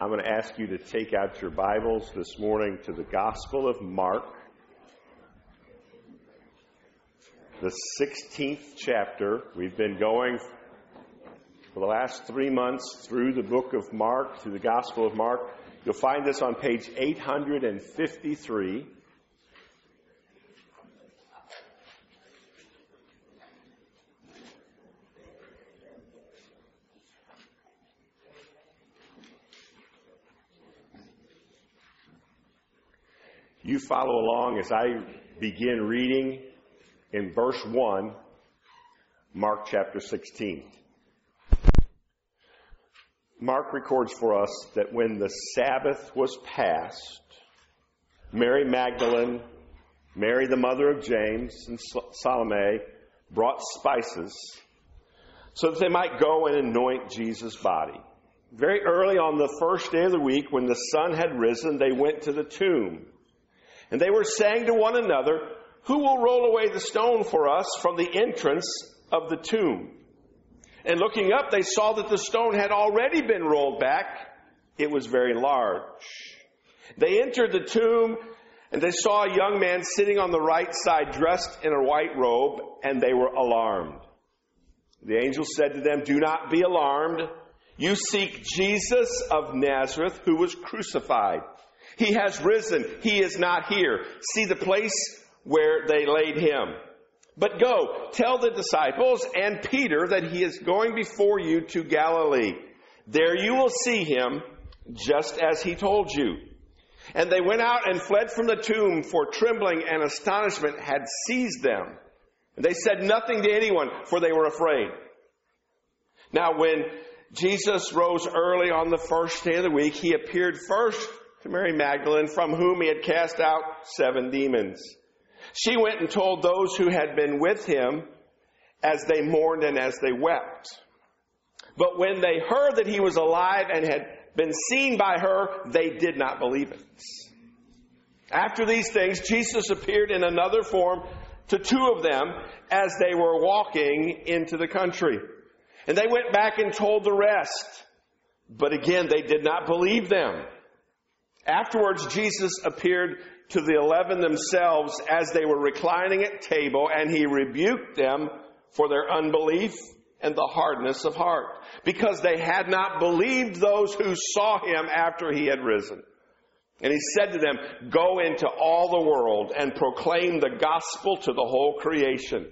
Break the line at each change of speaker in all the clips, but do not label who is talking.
I'm going to ask you to take out your Bibles this morning to the Gospel of Mark, the 16th chapter. We've been going for the last three months through the book of Mark, through the Gospel of Mark. You'll find this on page 853 you follow along as I begin reading in verse 1, Mark chapter 16. Mark records for us that when the Sabbath was passed, Mary Magdalene, Mary the mother of James, and Salome brought spices so that they might go and anoint Jesus' body. Very early on the first day of the week, when the sun had risen, they went to the tomb. And they were saying to one another, Who will roll away the stone for us from the entrance of the tomb? And looking up, they saw that the stone had already been rolled back. It was very large. They entered the tomb and they saw a young man sitting on the right side dressed in a white robe and they were alarmed. The angel said to them, Do not be alarmed. You seek Jesus of Nazareth who was crucified. He has risen. He is not here. See the place where they laid him. But go, tell the disciples and Peter that he is going before you to Galilee. There you will see him, just as he told you. And they went out and fled from the tomb, for trembling and astonishment had seized them. And they said nothing to anyone, for they were afraid. Now, when Jesus rose early on the first day of the week, he appeared first to Mary Magdalene, from whom he had cast out seven demons. She went and told those who had been with him as they mourned and as they wept. But when they heard that he was alive and had been seen by her, they did not believe it. After these things, Jesus appeared in another form to two of them as they were walking into the country. And they went back and told the rest. But again, they did not believe them. Afterwards, Jesus appeared to the eleven themselves as they were reclining at table, and he rebuked them for their unbelief and the hardness of heart, because they had not believed those who saw him after he had risen. And he said to them, Go into all the world and proclaim the gospel to the whole creation.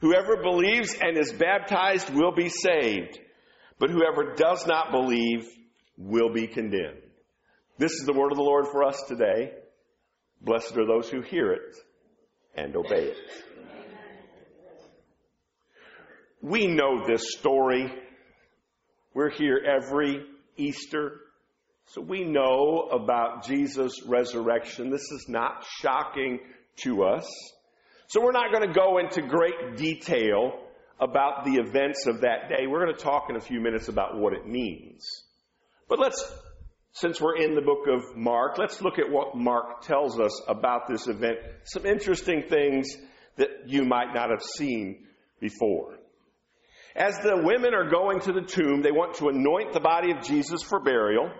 Whoever believes and is baptized will be saved, but whoever does not believe will be condemned. This is the word of the Lord for us today. Blessed are those who hear it and obey it. We know this story. We're here every Easter, so we know about Jesus' resurrection. This is not shocking to us. So we're not going to go into great detail about the events of that day. We're going to talk in a few minutes about what it means. But let's since we're in the book of Mark, let's look at what Mark tells us about this event. Some interesting things that you might not have seen before. As the women are going to the tomb, they want to anoint the body of Jesus for burial.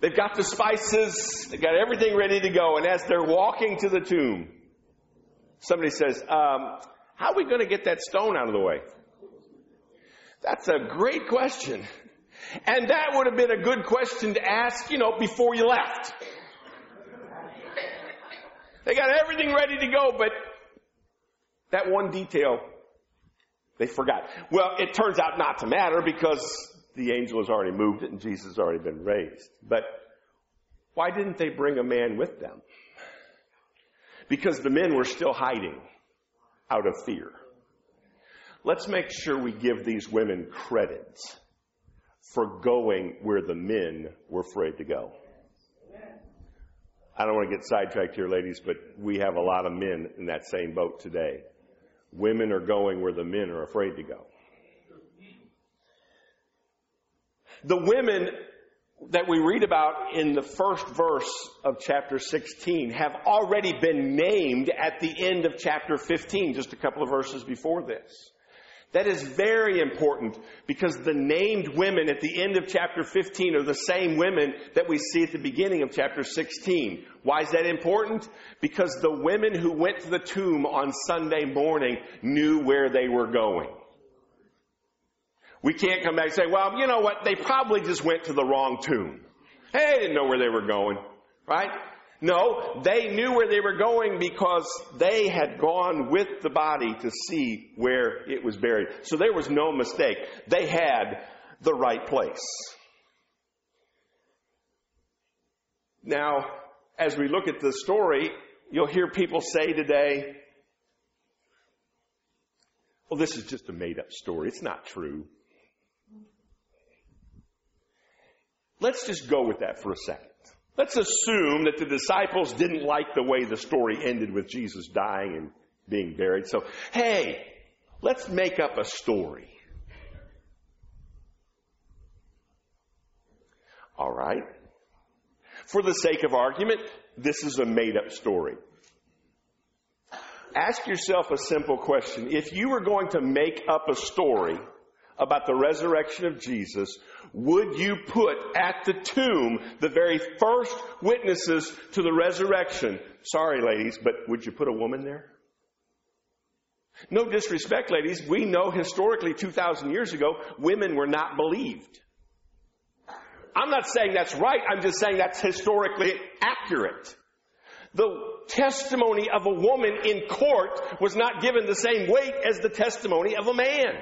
They've got the spices, they've got everything ready to go, and as they're walking to the tomb, somebody says, um, How are we going to get that stone out of the way? That's a great question. And that would have been a good question to ask, you know, before you left. They got everything ready to go, but that one detail they forgot. Well, it turns out not to matter because the angel has already moved it and Jesus has already been raised. But why didn't they bring a man with them? Because the men were still hiding out of fear. Let's make sure we give these women credit for going where the men were afraid to go. I don't want to get sidetracked here, ladies, but we have a lot of men in that same boat today. Women are going where the men are afraid to go. The women that we read about in the first verse of chapter 16 have already been named at the end of chapter 15, just a couple of verses before this. That is very important because the named women at the end of chapter 15 are the same women that we see at the beginning of chapter 16. Why is that important? Because the women who went to the tomb on Sunday morning knew where they were going. We can't come back and say, well, you know what? They probably just went to the wrong tomb. Hey, they didn't know where they were going, right? No, they knew where they were going because they had gone with the body to see where it was buried. So there was no mistake. They had the right place. Now, as we look at the story, you'll hear people say today, well, this is just a made up story. It's not true. Let's just go with that for a second. Let's assume that the disciples didn't like the way the story ended with Jesus dying and being buried. So, hey, let's make up a story. All right. For the sake of argument, this is a made up story. Ask yourself a simple question. If you were going to make up a story, about the resurrection of Jesus, would you put at the tomb the very first witnesses to the resurrection? Sorry, ladies, but would you put a woman there? No disrespect, ladies. We know historically 2,000 years ago, women were not believed. I'm not saying that's right. I'm just saying that's historically accurate. The testimony of a woman in court was not given the same weight as the testimony of a man.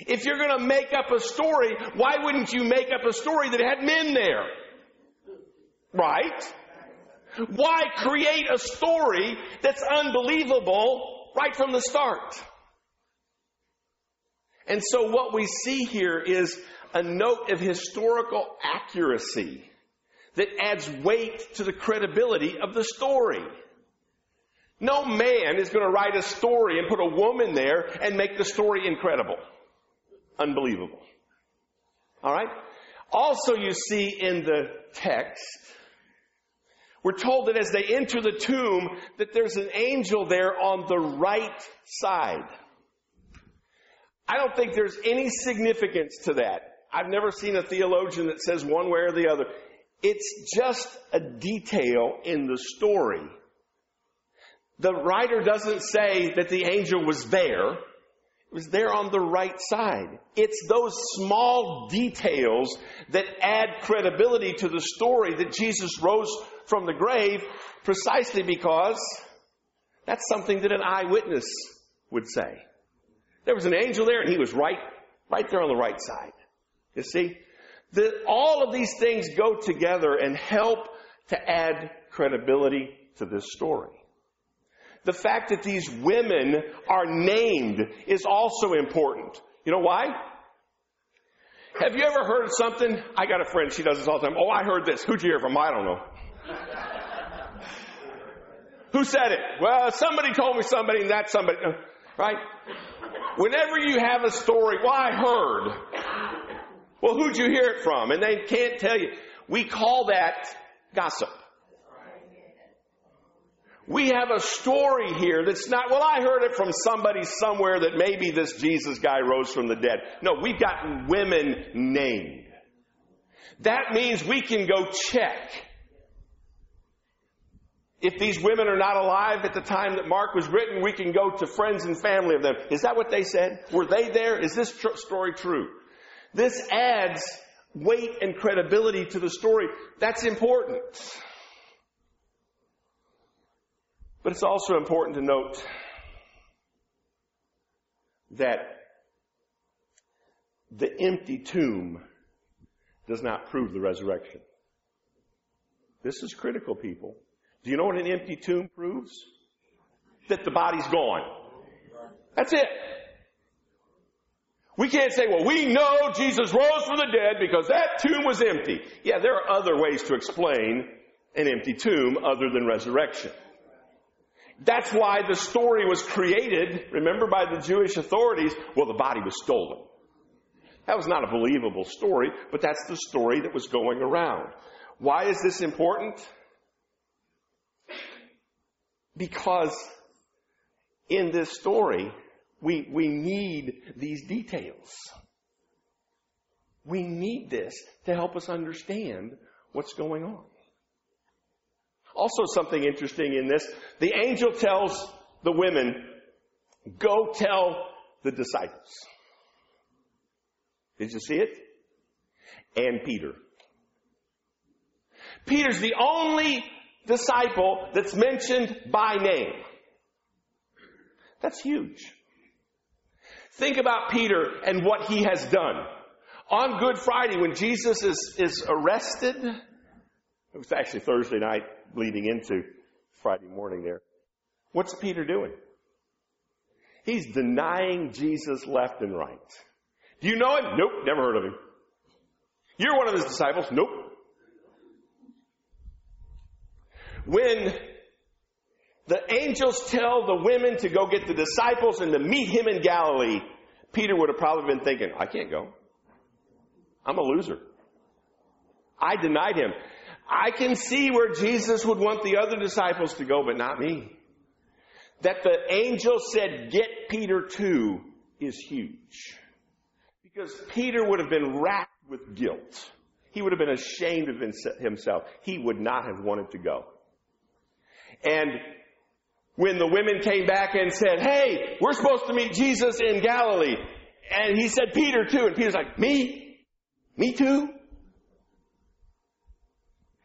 If you're going to make up a story, why wouldn't you make up a story that had men there? Right? Why create a story that's unbelievable right from the start? And so what we see here is a note of historical accuracy that adds weight to the credibility of the story. No man is going to write a story and put a woman there and make the story incredible unbelievable. All right? Also, you see in the text, we're told that as they enter the tomb, that there's an angel there on the right side. I don't think there's any significance to that. I've never seen a theologian that says one way or the other. It's just a detail in the story. The writer doesn't say that the angel was there was there on the right side. It's those small details that add credibility to the story that Jesus rose from the grave precisely because that's something that an eyewitness would say. There was an angel there and he was right, right there on the right side. You see? The, all of these things go together and help to add credibility to this story the fact that these women are named is also important. You know why? Have you ever heard something? I got a friend, she does this all the time. Oh, I heard this. Who'd you hear from? I don't know. Who said it? Well, somebody told me somebody, and that somebody, uh, right? Whenever you have a story, well, I heard. Well, who'd you hear it from? And they can't tell you. We call that gossip. We have a story here that's not, well, I heard it from somebody somewhere that maybe this Jesus guy rose from the dead. No, we've got women named. That means we can go check. If these women are not alive at the time that Mark was written, we can go to friends and family of them. Is that what they said? Were they there? Is this tr- story true? This adds weight and credibility to the story. That's important. But it's also important to note that the empty tomb does not prove the resurrection. This is critical, people. Do you know what an empty tomb proves? That the body's gone. That's it. We can't say, well, we know Jesus rose from the dead because that tomb was empty. Yeah, there are other ways to explain an empty tomb other than resurrection. That's why the story was created, remember, by the Jewish authorities. Well, the body was stolen. That was not a believable story, but that's the story that was going around. Why is this important? Because in this story, we, we need these details. We need this to help us understand what's going on. Also, something interesting in this the angel tells the women, Go tell the disciples. Did you see it? And Peter. Peter's the only disciple that's mentioned by name. That's huge. Think about Peter and what he has done. On Good Friday, when Jesus is, is arrested, it was actually Thursday night leading into Friday morning there. What's Peter doing? He's denying Jesus left and right. Do you know him? Nope, never heard of him. You're one of his disciples? Nope. When the angels tell the women to go get the disciples and to meet him in Galilee, Peter would have probably been thinking, I can't go. I'm a loser. I denied him. I can see where Jesus would want the other disciples to go, but not me. That the angel said, get Peter too, is huge. Because Peter would have been racked with guilt. He would have been ashamed of himself. He would not have wanted to go. And when the women came back and said, Hey, we're supposed to meet Jesus in Galilee. And he said, Peter too. And Peter's like, Me? Me too?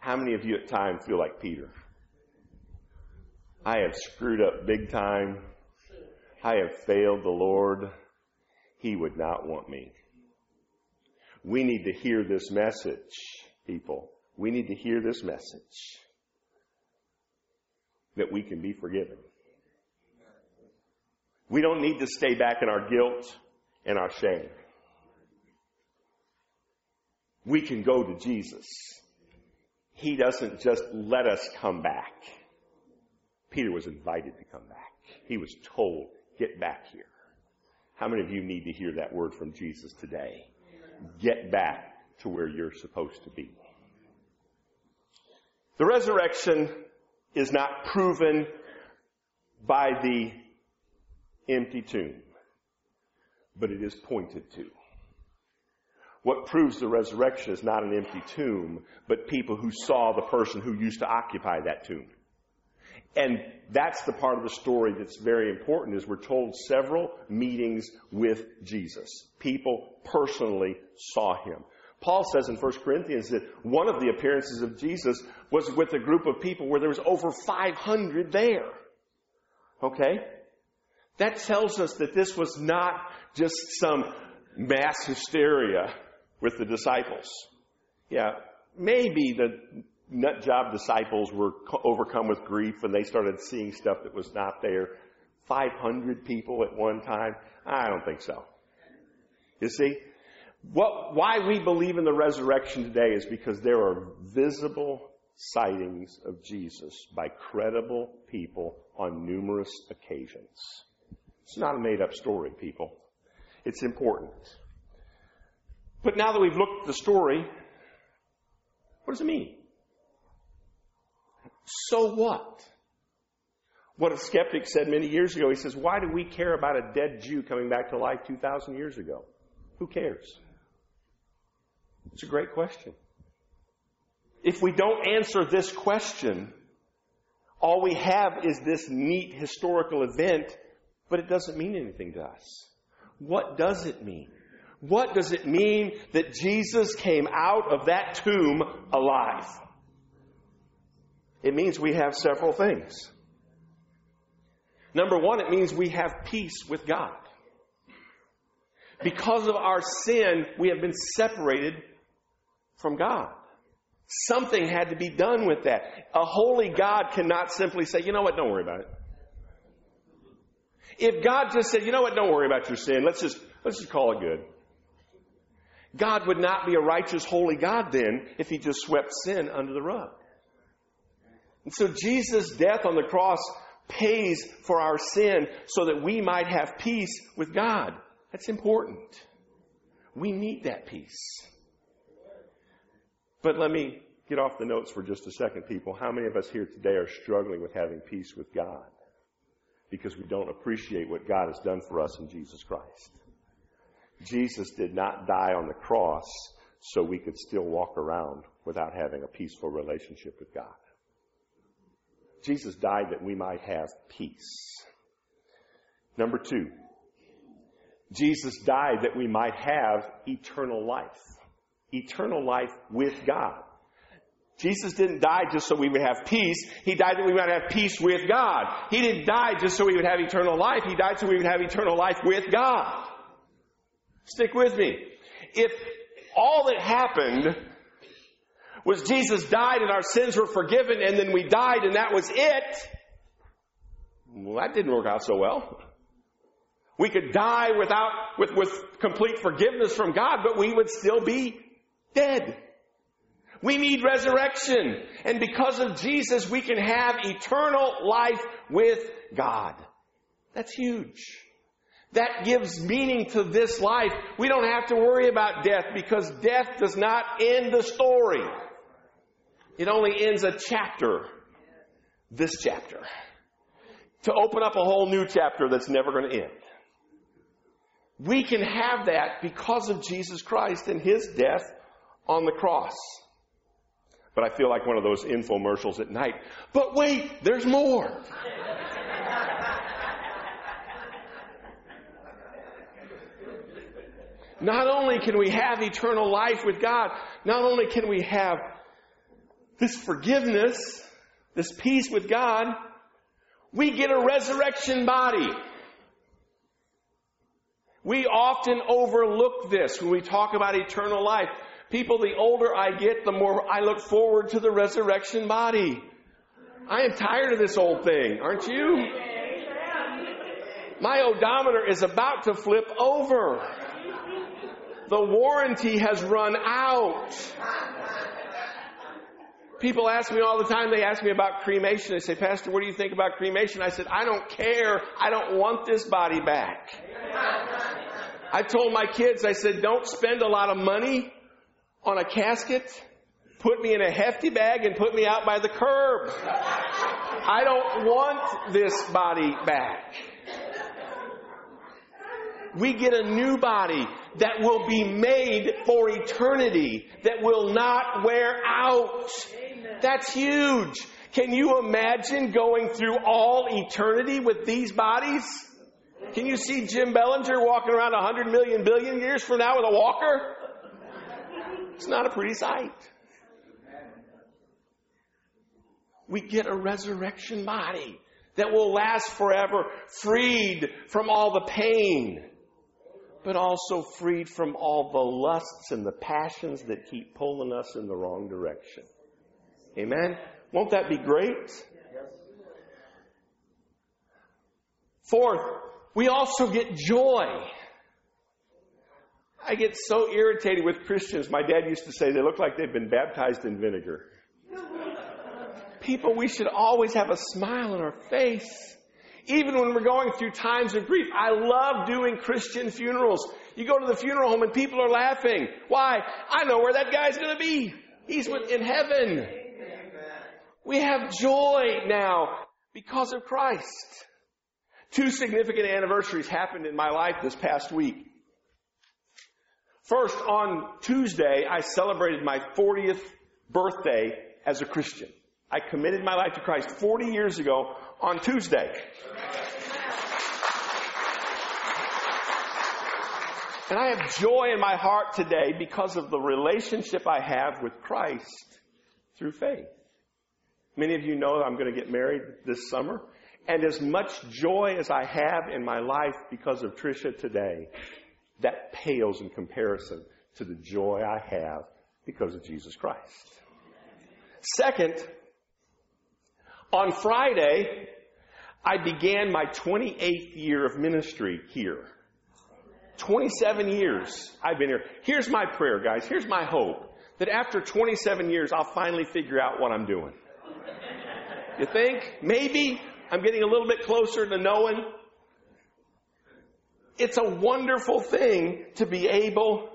How many of you at times feel like Peter? I have screwed up big time. I have failed the Lord. He would not want me. We need to hear this message, people. We need to hear this message that we can be forgiven. We don't need to stay back in our guilt and our shame. We can go to Jesus he doesn't just let us come back. Peter was invited to come back. He was told, get back here. How many of you need to hear that word from Jesus today? Get back to where you're supposed to be. The resurrection is not proven by the empty tomb, but it is pointed to. What proves the resurrection is not an empty tomb, but people who saw the person who used to occupy that tomb. And that's the part of the story that's very important is we're told several meetings with Jesus. People personally saw him. Paul says in 1 Corinthians that one of the appearances of Jesus was with a group of people where there was over 500 there. Okay? That tells us that this was not just some mass hysteria with the disciples. Yeah, maybe the nut job disciples were overcome with grief and they started seeing stuff that was not there. 500 people at one time? I don't think so. You see? What, why we believe in the resurrection today is because there are visible sightings of Jesus by credible people on numerous occasions. It's not a made up story, people. It's important. But now that we've looked at the story, what does it mean? So what? What a skeptic said many years ago. He says, Why do we care about a dead Jew coming back to life 2,000 years ago? Who cares? It's a great question. If we don't answer this question, all we have is this neat historical event, but it doesn't mean anything to us. What does it mean? What does it mean that Jesus came out of that tomb alive? It means we have several things. Number one, it means we have peace with God. Because of our sin, we have been separated from God. Something had to be done with that. A holy God cannot simply say, you know what, don't worry about it. If God just said, you know what, don't worry about your sin, let's just, let's just call it good. God would not be a righteous, holy God then if he just swept sin under the rug. And so Jesus' death on the cross pays for our sin so that we might have peace with God. That's important. We need that peace. But let me get off the notes for just a second, people. How many of us here today are struggling with having peace with God? Because we don't appreciate what God has done for us in Jesus Christ. Jesus did not die on the cross so we could still walk around without having a peaceful relationship with God. Jesus died that we might have peace. Number two, Jesus died that we might have eternal life. Eternal life with God. Jesus didn't die just so we would have peace. He died that we might have peace with God. He didn't die just so we would have eternal life. He died so we would have eternal life with God. Stick with me. If all that happened was Jesus died and our sins were forgiven and then we died and that was it, well, that didn't work out so well. We could die without, with, with complete forgiveness from God, but we would still be dead. We need resurrection. And because of Jesus, we can have eternal life with God. That's huge. That gives meaning to this life. We don't have to worry about death because death does not end the story. It only ends a chapter. This chapter. To open up a whole new chapter that's never going to end. We can have that because of Jesus Christ and His death on the cross. But I feel like one of those infomercials at night. But wait, there's more. Not only can we have eternal life with God, not only can we have this forgiveness, this peace with God, we get a resurrection body. We often overlook this when we talk about eternal life. People, the older I get, the more I look forward to the resurrection body. I am tired of this old thing, aren't you? My odometer is about to flip over the warranty has run out. People ask me all the time, they ask me about cremation. They say, Pastor, what do you think about cremation? I said, I don't care. I don't want this body back. I told my kids, I said, don't spend a lot of money on a casket. Put me in a hefty bag and put me out by the curb. I don't want this body back we get a new body that will be made for eternity, that will not wear out. Amen. That's huge. Can you imagine going through all eternity with these bodies? Can you see Jim Bellinger walking around 100 million billion years from now with a walker? It's not a pretty sight. We get a resurrection body that will last forever, freed from all the pain but also freed from all the lusts and the passions that keep pulling us in the wrong direction. Amen? Won't that be great? Fourth, we also get joy. I get so irritated with Christians. My dad used to say they look like they've been baptized in vinegar. People, we should always have a smile on our face even when we're going through times of grief. I love doing Christian funerals. You go to the funeral home and people are laughing. Why? I know where that guy's going to be. He's in heaven. We have joy now because of Christ. Two significant anniversaries happened in my life this past week. First, on Tuesday, I celebrated my 40th birthday as a Christian. I committed my life to Christ 40 years ago on Tuesday. And I have joy in my heart today because of the relationship I have with Christ through faith. Many of you know I'm going to get married this summer. And as much joy as I have in my life because of Tricia today, that pales in comparison to the joy I have because of Jesus Christ. Second, on Friday, I began my 28th year of ministry here. 27 years I've been here. Here's my prayer, guys. Here's my hope that after 27 years, I'll finally figure out what I'm doing. You think? Maybe I'm getting a little bit closer to knowing. It's a wonderful thing to be able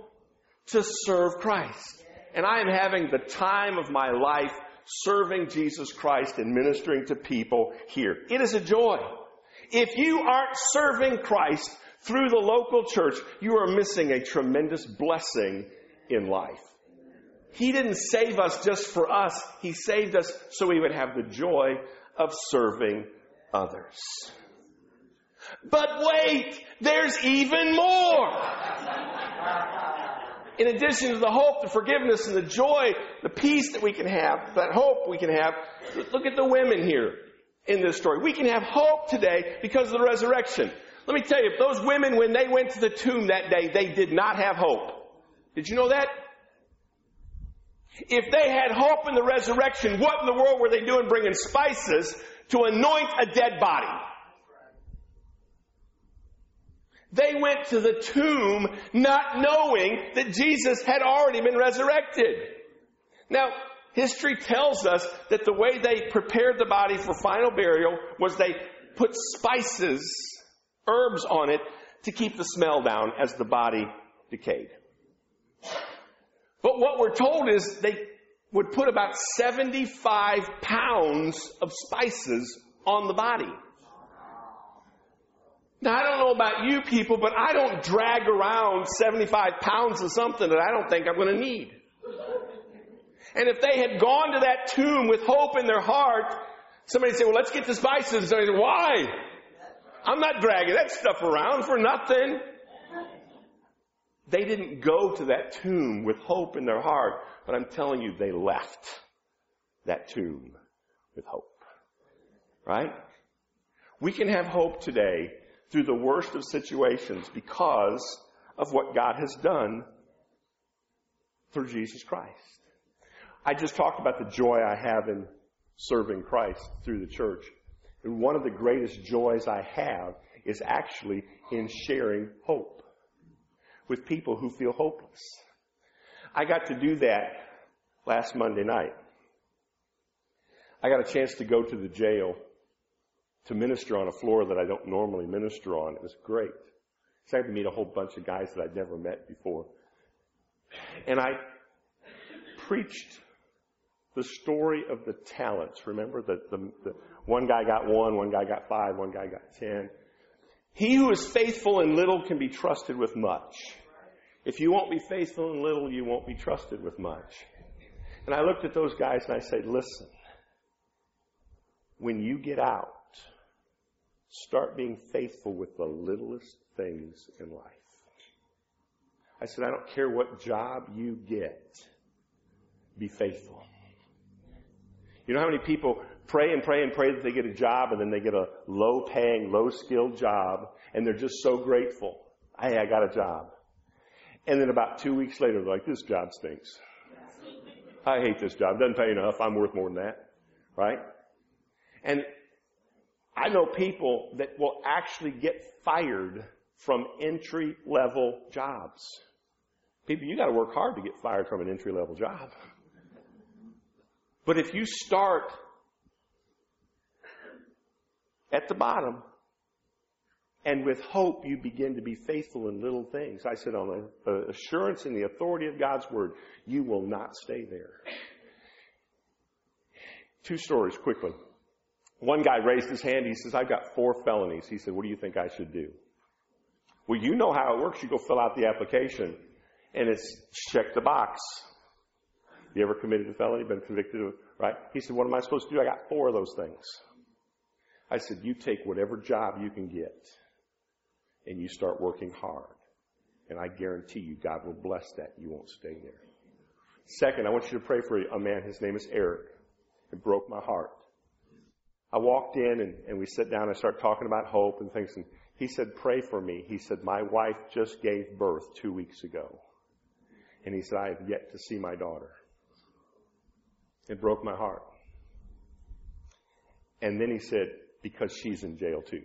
to serve Christ. And I am having the time of my life serving Jesus Christ and ministering to people here. It is a joy. If you aren't serving Christ through the local church, you are missing a tremendous blessing in life. He didn't save us just for us. He saved us so we would have the joy of serving others. But wait, there's even more in addition to the hope, the forgiveness, and the joy, the peace that we can have, that hope we can have, look at the women here in this story. We can have hope today because of the resurrection. Let me tell you, those women, when they went to the tomb that day, they did not have hope. Did you know that? If they had hope in the resurrection, what in the world were they doing bringing spices to anoint a dead body? They went to the tomb not knowing that Jesus had already been resurrected. Now, history tells us that the way they prepared the body for final burial was they put spices, herbs on it to keep the smell down as the body decayed. But what we're told is they would put about 75 pounds of spices on the body. Now, I don't know about you people, but I don't drag around 75 pounds of something that I don't think I'm going to need. And if they had gone to that tomb with hope in their heart, somebody said, well, let's get the spices. And somebody said, why? I'm not dragging that stuff around for nothing. They didn't go to that tomb with hope in their heart, but I'm telling you, they left that tomb with hope. Right? We can have hope today through the worst of situations because of what God has done through Jesus Christ. I just talked about the joy I have in serving Christ through the church. And one of the greatest joys I have is actually in sharing hope with people who feel hopeless. I got to do that last Monday night. I got a chance to go to the jail to minister on a floor that I don't normally minister on. It was great. I had to meet a whole bunch of guys that I'd never met before. And I preached the story of the talents. Remember that the, the one guy got one, one guy got five, one guy got ten. He who is faithful in little can be trusted with much. If you won't be faithful in little, you won't be trusted with much. And I looked at those guys and I said, listen, when you get out, Start being faithful with the littlest things in life. I said, I don't care what job you get, be faithful. You know how many people pray and pray and pray that they get a job and then they get a low paying, low skilled job and they're just so grateful. Hey, I got a job. And then about two weeks later, they're like, this job stinks. I hate this job. It doesn't pay enough. I'm worth more than that. Right? And I know people that will actually get fired from entry level jobs. People, you gotta work hard to get fired from an entry level job. But if you start at the bottom, and with hope, you begin to be faithful in little things. I said, on assurance in the authority of God's word, you will not stay there. Two stories quickly. One guy raised his hand. He says, I've got four felonies. He said, What do you think I should do? Well, you know how it works. You go fill out the application, and it's check the box. You ever committed a felony, been convicted of, right? He said, What am I supposed to do? I got four of those things. I said, You take whatever job you can get, and you start working hard. And I guarantee you, God will bless that. You won't stay there. Second, I want you to pray for a man. His name is Eric. It broke my heart. I walked in and, and we sit down and start talking about hope and things. And he said, pray for me. He said, my wife just gave birth two weeks ago. And he said, I have yet to see my daughter. It broke my heart. And then he said, because she's in jail too.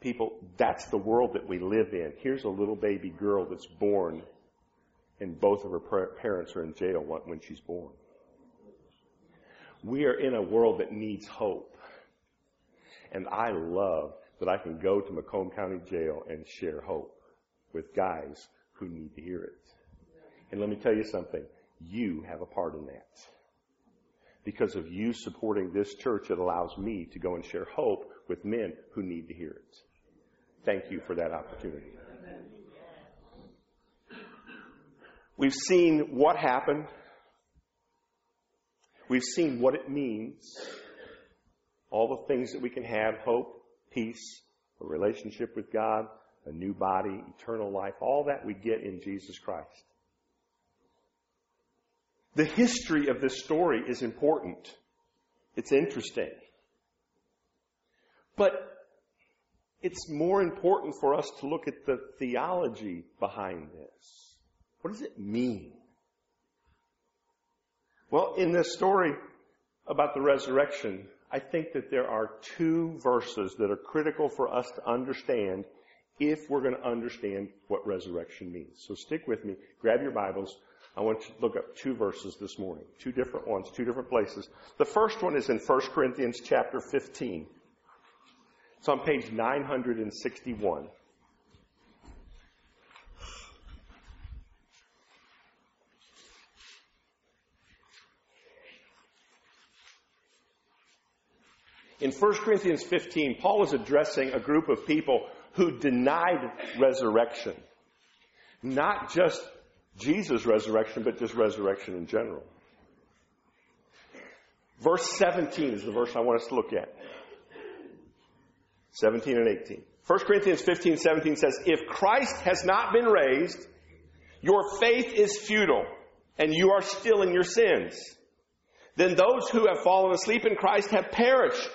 People, that's the world that we live in. Here's a little baby girl that's born and both of her parents are in jail when she's born. We are in a world that needs hope. And I love that I can go to Macomb County Jail and share hope with guys who need to hear it. And let me tell you something. You have a part in that. Because of you supporting this church, it allows me to go and share hope with men who need to hear it. Thank you for that opportunity. We've seen what happened We've seen what it means, all the things that we can have hope, peace, a relationship with God, a new body, eternal life, all that we get in Jesus Christ. The history of this story is important. It's interesting. But it's more important for us to look at the theology behind this. What does it mean? Well, in this story about the resurrection, I think that there are two verses that are critical for us to understand if we're going to understand what resurrection means. So stick with me. Grab your Bibles. I want you to look up two verses this morning. Two different ones, two different places. The first one is in 1 Corinthians chapter 15. It's on page 961. In 1 Corinthians 15, Paul is addressing a group of people who denied resurrection. Not just Jesus' resurrection, but just resurrection in general. Verse 17 is the verse I want us to look at. 17 and 18. 1 Corinthians 15, 17 says, If Christ has not been raised, your faith is futile, and you are still in your sins. Then those who have fallen asleep in Christ have perished.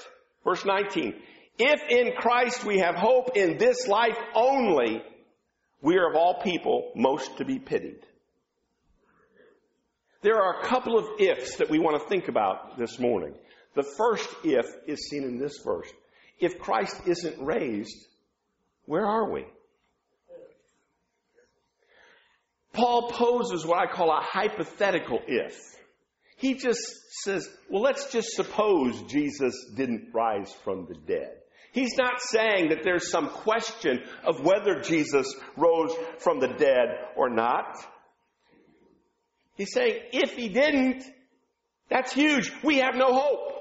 Verse 19. If in Christ we have hope in this life only, we are of all people most to be pitied. There are a couple of ifs that we want to think about this morning. The first if is seen in this verse. If Christ isn't raised, where are we? Paul poses what I call a hypothetical if he just says, well, let's just suppose Jesus didn't rise from the dead. He's not saying that there's some question of whether Jesus rose from the dead or not. He's saying, if he didn't, that's huge. We have no hope.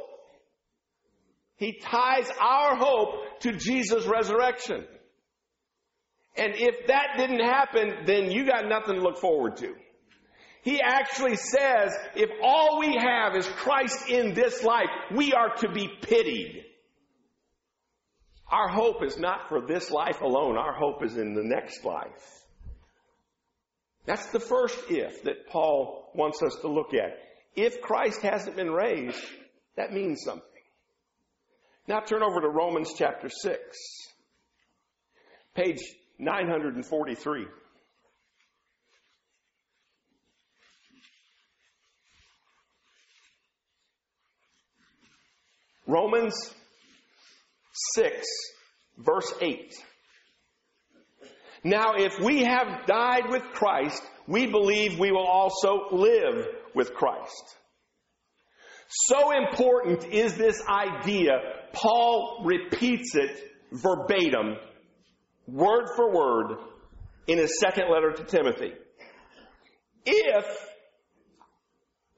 He ties our hope to Jesus' resurrection. And if that didn't happen, then you got nothing to look forward to. He actually says, if all we have is Christ in this life, we are to be pitied. Our hope is not for this life alone. Our hope is in the next life. That's the first if that Paul wants us to look at. If Christ hasn't been raised, that means something. Now turn over to Romans chapter 6, page 943. Romans 6, verse 8. Now, if we have died with Christ, we believe we will also live with Christ. So important is this idea, Paul repeats it verbatim, word for word, in his second letter to Timothy. If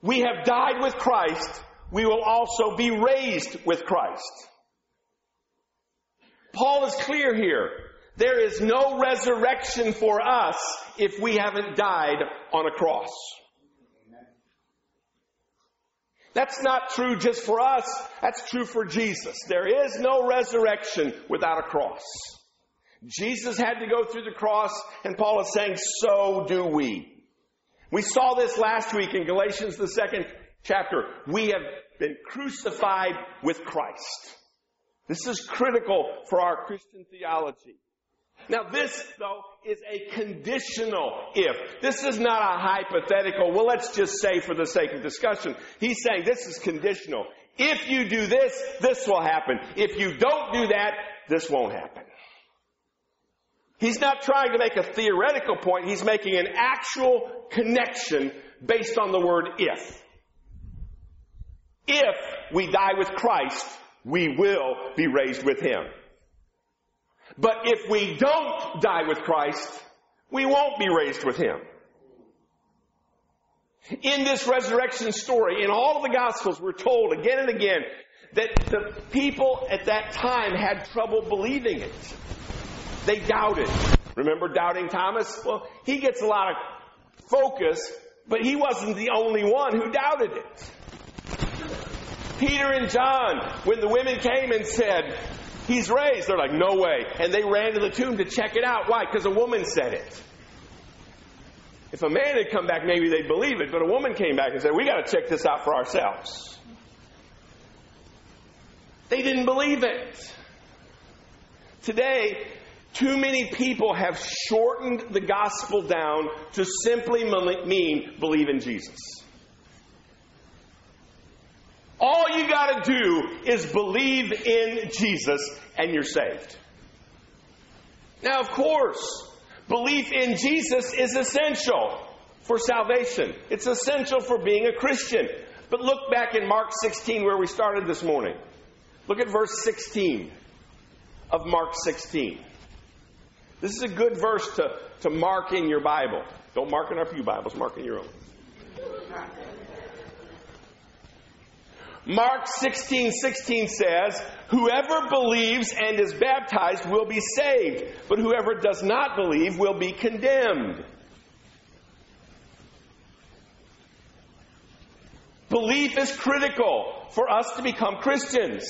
we have died with Christ, we will also be raised with Christ. Paul is clear here. There is no resurrection for us if we haven't died on a cross. That's not true just for us. That's true for Jesus. There is no resurrection without a cross. Jesus had to go through the cross, and Paul is saying, so do we. We saw this last week in Galatians, the second chapter. We have been crucified with Christ. This is critical for our Christian theology. Now this, though, is a conditional if. This is not a hypothetical, well, let's just say for the sake of discussion. He's saying this is conditional. If you do this, this will happen. If you don't do that, this won't happen. He's not trying to make a theoretical point. He's making an actual connection based on the word if. If we die with Christ, we will be raised with Him. But if we don't die with Christ, we won't be raised with Him. In this resurrection story, in all of the Gospels, we're told again and again that the people at that time had trouble believing it. They doubted. Remember doubting Thomas? Well, he gets a lot of focus, but he wasn't the only one who doubted it. Peter and John, when the women came and said, He's raised, they're like, No way. And they ran to the tomb to check it out. Why? Because a woman said it. If a man had come back, maybe they'd believe it, but a woman came back and said, We got to check this out for ourselves. They didn't believe it. Today, too many people have shortened the gospel down to simply mean believe in Jesus. All you got to do is believe in Jesus and you're saved. Now, of course, belief in Jesus is essential for salvation, it's essential for being a Christian. But look back in Mark 16, where we started this morning. Look at verse 16 of Mark 16. This is a good verse to, to mark in your Bible. Don't mark in our few Bibles, mark in your own. Mark 16, 16 says, Whoever believes and is baptized will be saved, but whoever does not believe will be condemned. Belief is critical for us to become Christians.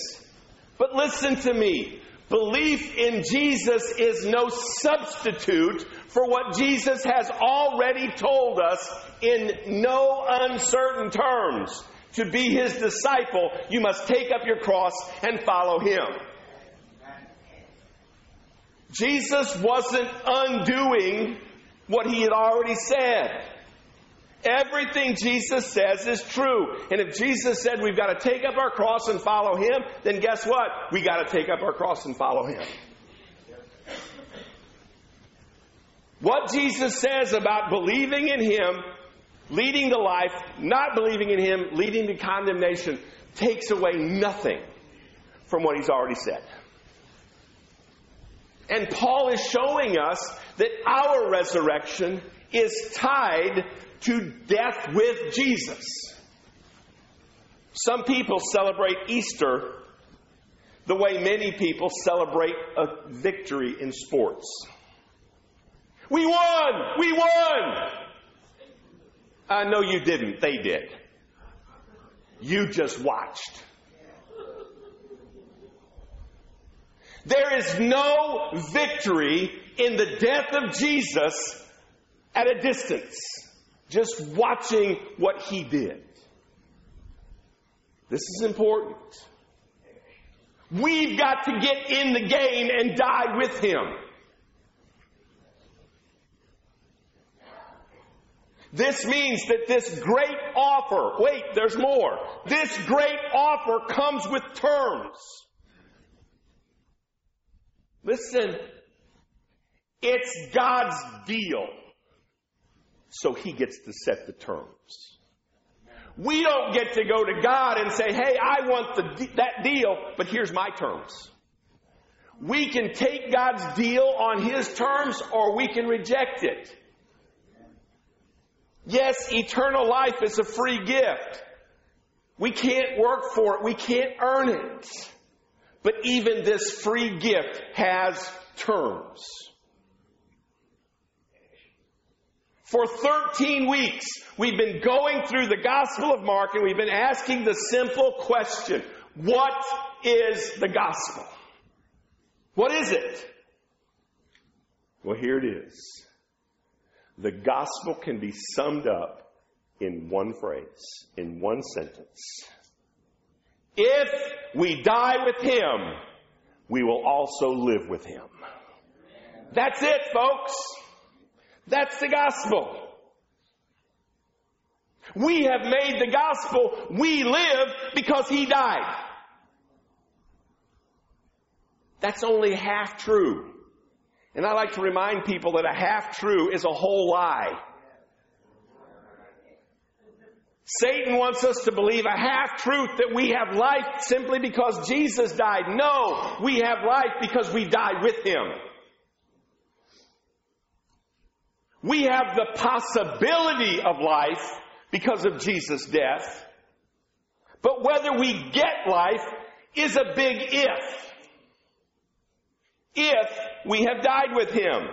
But listen to me. Belief in Jesus is no substitute for what Jesus has already told us in no uncertain terms. To be his disciple, you must take up your cross and follow him. Jesus wasn't undoing what he had already said. Everything Jesus says is true. And if Jesus said we've got to take up our cross and follow him, then guess what? We got to take up our cross and follow him. What Jesus says about believing in him leading to life, not believing in Him, leading to condemnation, takes away nothing from what He's already said. And Paul is showing us that our resurrection is tied to death with Jesus. Some people celebrate Easter the way many people celebrate a victory in sports. We won! We won! I know you didn't. They did. You just watched. There is no victory in the death of Jesus at a distance, just watching what he did. This is important. We've got to get in the game and die with him. This means that this great offer, wait, there's more. This great offer comes with terms. Listen, it's God's deal. So he gets to set the terms. We don't get to go to God and say, hey, I want the, that deal, but here's my terms. We can take God's deal on his terms or we can reject it. Yes, eternal life is a free gift. We can't work for it. We can't earn it. But even this free gift has terms. For 13 weeks, we've been going through the Gospel of Mark and we've been asking the simple question, what is the gospel? What is it? Well, here it is. The gospel can be summed up in one phrase, in one sentence. If we die with him, we will also live with him. That's it, folks. That's the gospel. We have made the gospel we live because he died. That's only half true. And I like to remind people that a half true is a whole lie. Satan wants us to believe a half truth that we have life simply because Jesus died. No, we have life because we died with him. We have the possibility of life because of Jesus' death. But whether we get life is a big if if we have died with him.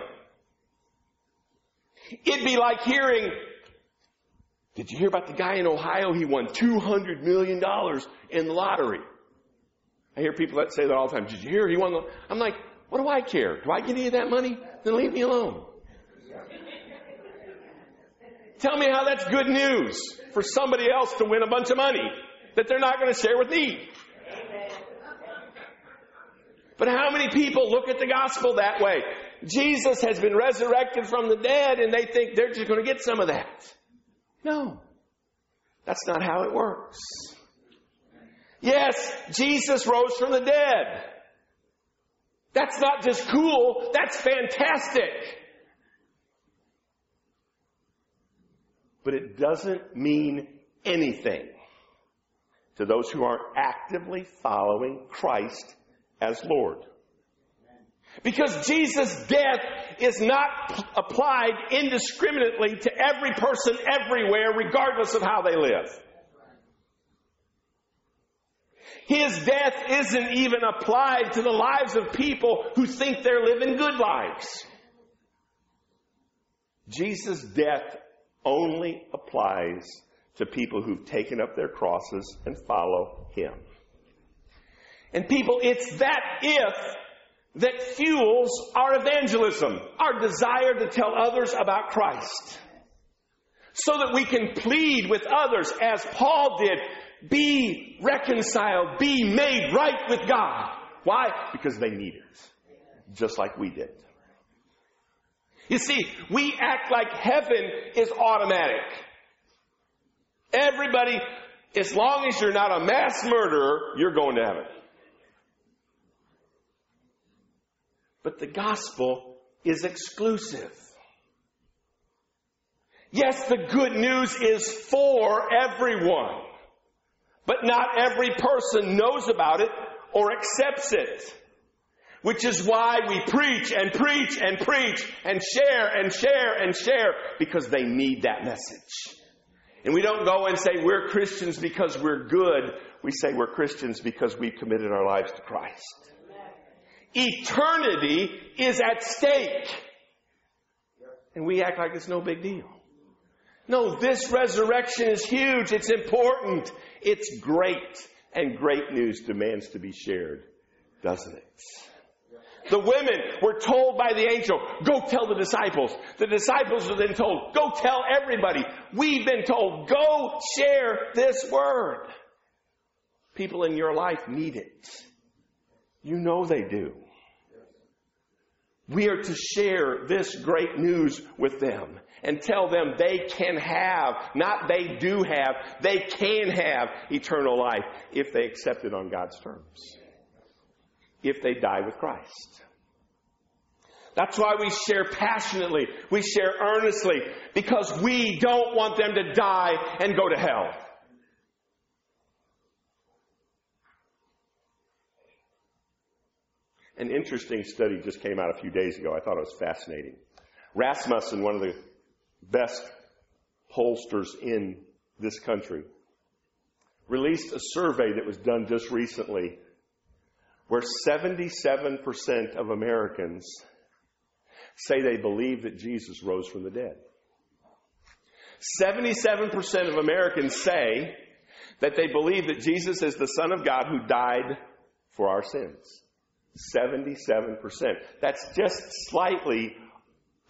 It'd be like hearing, did you hear about the guy in Ohio? He won $200 million in the lottery. I hear people that say that all the time. Did you hear he won the, I'm like, what do I care? Do I get any of that money? Then leave me alone. Tell me how that's good news for somebody else to win a bunch of money that they're not going to share with me. But how many people look at the gospel that way? Jesus has been resurrected from the dead and they think they're just going to get some of that. No. That's not how it works. Yes, Jesus rose from the dead. That's not just cool, that's fantastic. But it doesn't mean anything to those who are actively following Christ as Lord. Because Jesus' death is not applied indiscriminately to every person everywhere, regardless of how they live. His death isn't even applied to the lives of people who think they're living good lives. Jesus' death only applies to people who've taken up their crosses and follow him. And people, it's that if that fuels our evangelism, our desire to tell others about Christ. So that we can plead with others as Paul did, be reconciled, be made right with God. Why? Because they need it. Just like we did. You see, we act like heaven is automatic. Everybody, as long as you're not a mass murderer, you're going to heaven. But the gospel is exclusive. Yes, the good news is for everyone, but not every person knows about it or accepts it. Which is why we preach and preach and preach and share and share and share because they need that message. And we don't go and say we're Christians because we're good. We say we're Christians because we've committed our lives to Christ. Eternity is at stake. And we act like it's no big deal. No, this resurrection is huge. It's important. It's great. And great news demands to be shared, doesn't it? The women were told by the angel, go tell the disciples. The disciples were then told, go tell everybody. We've been told, go share this word. People in your life need it. You know they do. We are to share this great news with them and tell them they can have, not they do have, they can have eternal life if they accept it on God's terms, if they die with Christ. That's why we share passionately, we share earnestly, because we don't want them to die and go to hell. An interesting study just came out a few days ago. I thought it was fascinating. Rasmussen, one of the best pollsters in this country, released a survey that was done just recently where 77% of Americans say they believe that Jesus rose from the dead. 77% of Americans say that they believe that Jesus is the Son of God who died for our sins. 77%. That's just slightly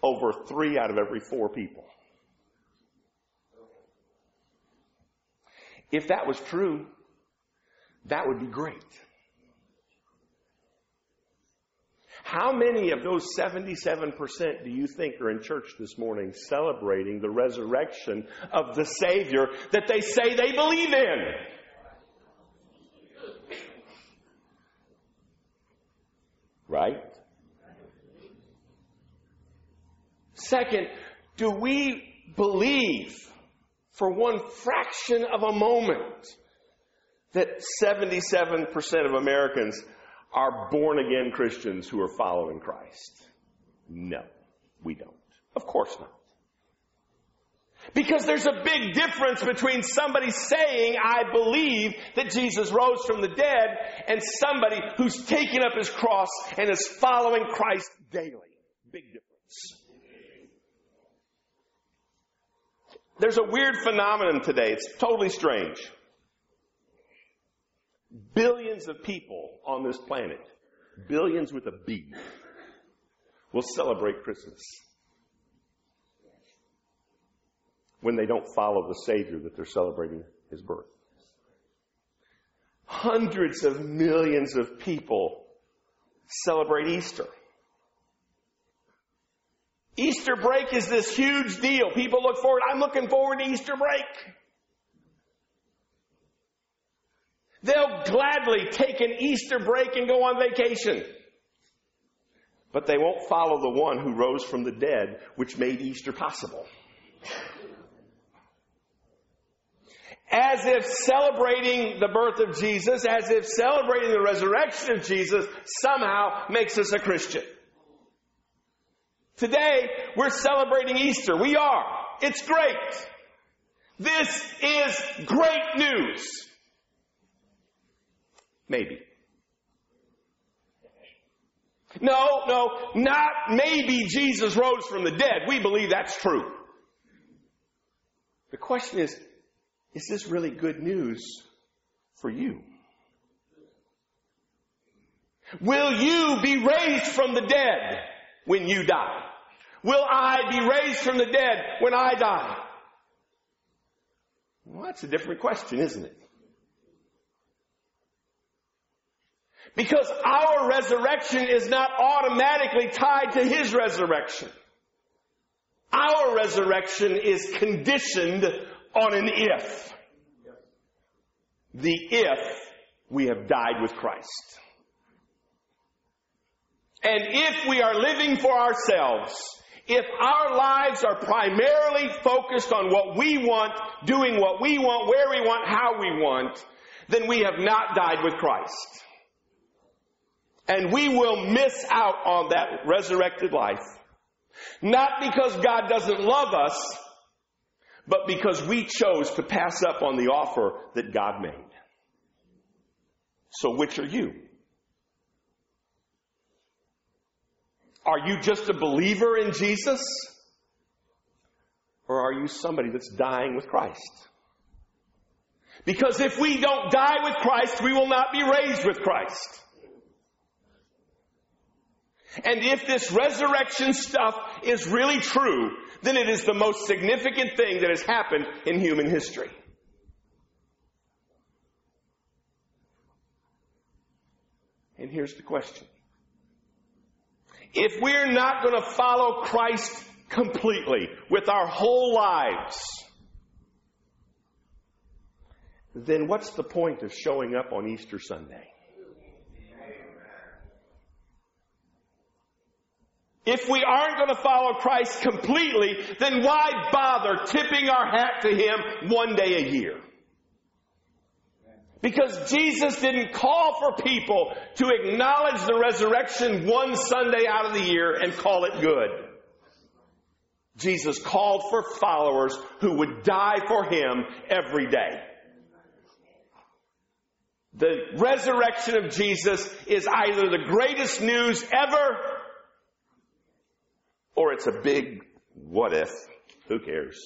over three out of every four people. If that was true, that would be great. How many of those 77% do you think are in church this morning celebrating the resurrection of the Savior that they say they believe in? right? Second, do we believe for one fraction of a moment that 77% of Americans are born again Christians who are following Christ? No, we don't. Of course not. Because there's a big difference between somebody saying, I believe that Jesus rose from the dead, and somebody who's taking up his cross and is following Christ daily. Big difference. There's a weird phenomenon today. It's totally strange. Billions of people on this planet, billions with a B, will celebrate Christmas. when they don't follow the Savior that they're celebrating His birth. Hundreds of millions of people celebrate Easter. Easter break is this huge deal. People look forward. I'm looking forward to Easter break. They'll gladly take an Easter break and go on vacation. But they won't follow the one who rose from the dead, which made Easter possible as if celebrating the birth of Jesus, as if celebrating the resurrection of Jesus somehow makes us a Christian. Today, we're celebrating Easter. We are. It's great. This is great news. Maybe. No, no, not maybe Jesus rose from the dead. We believe that's true. The question is, is this really good news for you? Will you be raised from the dead when you die? Will I be raised from the dead when I die? Well, that's a different question, isn't it? Because our resurrection is not automatically tied to His resurrection. Our resurrection is conditioned on an if. The if we have died with Christ. And if we are living for ourselves, if our lives are primarily focused on what we want, doing what we want, where we want, how we want, then we have not died with Christ. And we will miss out on that resurrected life. Not because God doesn't love us, but because we chose to pass up on the offer that God made. So which are you? Are you just a believer in Jesus? Or are you somebody that's dying with Christ? Because if we don't die with Christ, we will not be raised with Christ. And if this resurrection stuff is really true, then it is the most significant thing that has happened in human history. And here's the question. If we're not going to follow Christ completely with our whole lives, then what's the point of showing up on Easter Sunday? If we aren't going to follow Christ completely, then why bother tipping our hat to Him one day a year? Because Jesus didn't call for people to acknowledge the resurrection one Sunday out of the year and call it good. Jesus called for followers who would die for Him every day. The resurrection of Jesus is either the greatest news ever or it's a big what if. Who cares?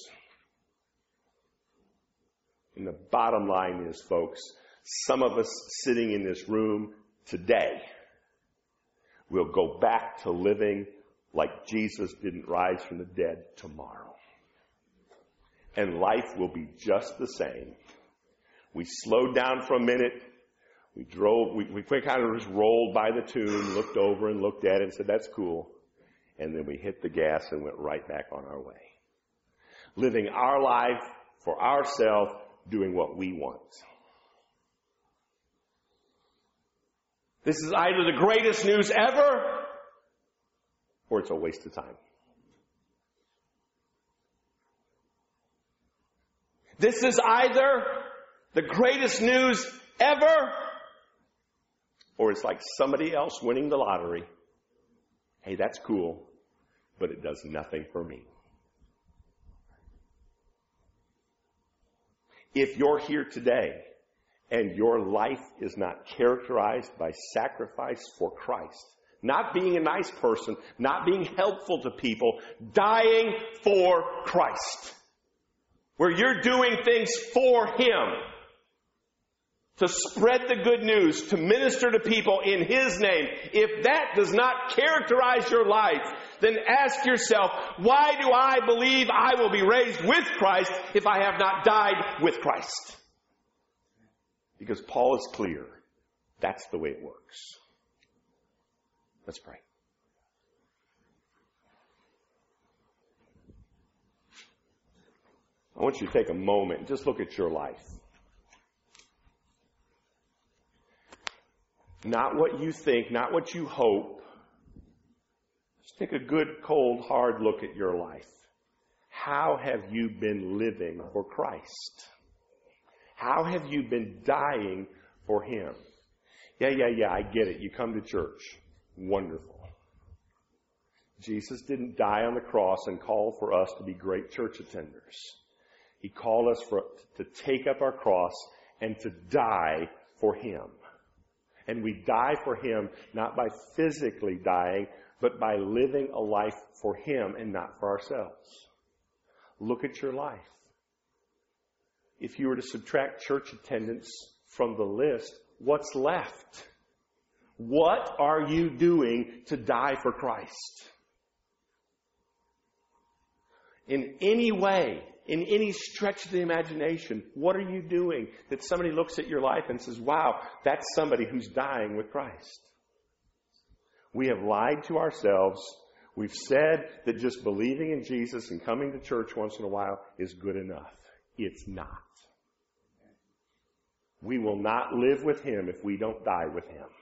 And the bottom line is, folks, some of us sitting in this room today will go back to living like Jesus didn't rise from the dead tomorrow. And life will be just the same. We slowed down for a minute. We drove, we, we kind of just rolled by the tomb, looked over and looked at it and said, that's cool and then we hit the gas and went right back on our way. Living our life for ourselves, doing what we want. This is either the greatest news ever, or it's a waste of time. This is either the greatest news ever, or it's like somebody else winning the lottery hey, that's cool, but it does nothing for me. If you're here today and your life is not characterized by sacrifice for Christ, not being a nice person, not being helpful to people, dying for Christ, where you're doing things for Him, to spread the good news, to minister to people in His name, if that does not characterize your life, then ask yourself, why do I believe I will be raised with Christ if I have not died with Christ? Because Paul is clear. That's the way it works. Let's pray. I want you to take a moment and just look at your life. Not what you think, not what you hope. Just take a good, cold, hard look at your life. How have you been living for Christ? How have you been dying for Him? Yeah, yeah, yeah, I get it. You come to church. Wonderful. Jesus didn't die on the cross and call for us to be great church attenders. He called us for, to take up our cross and to die for Him. And we die for Him, not by physically dying, but by living a life for Him and not for ourselves. Look at your life. If you were to subtract church attendance from the list, what's left? What are you doing to die for Christ? In any way, in any stretch of the imagination. What are you doing that somebody looks at your life and says, wow, that's somebody who's dying with Christ? We have lied to ourselves. We've said that just believing in Jesus and coming to church once in a while is good enough. It's not. We will not live with Him if we don't die with Him.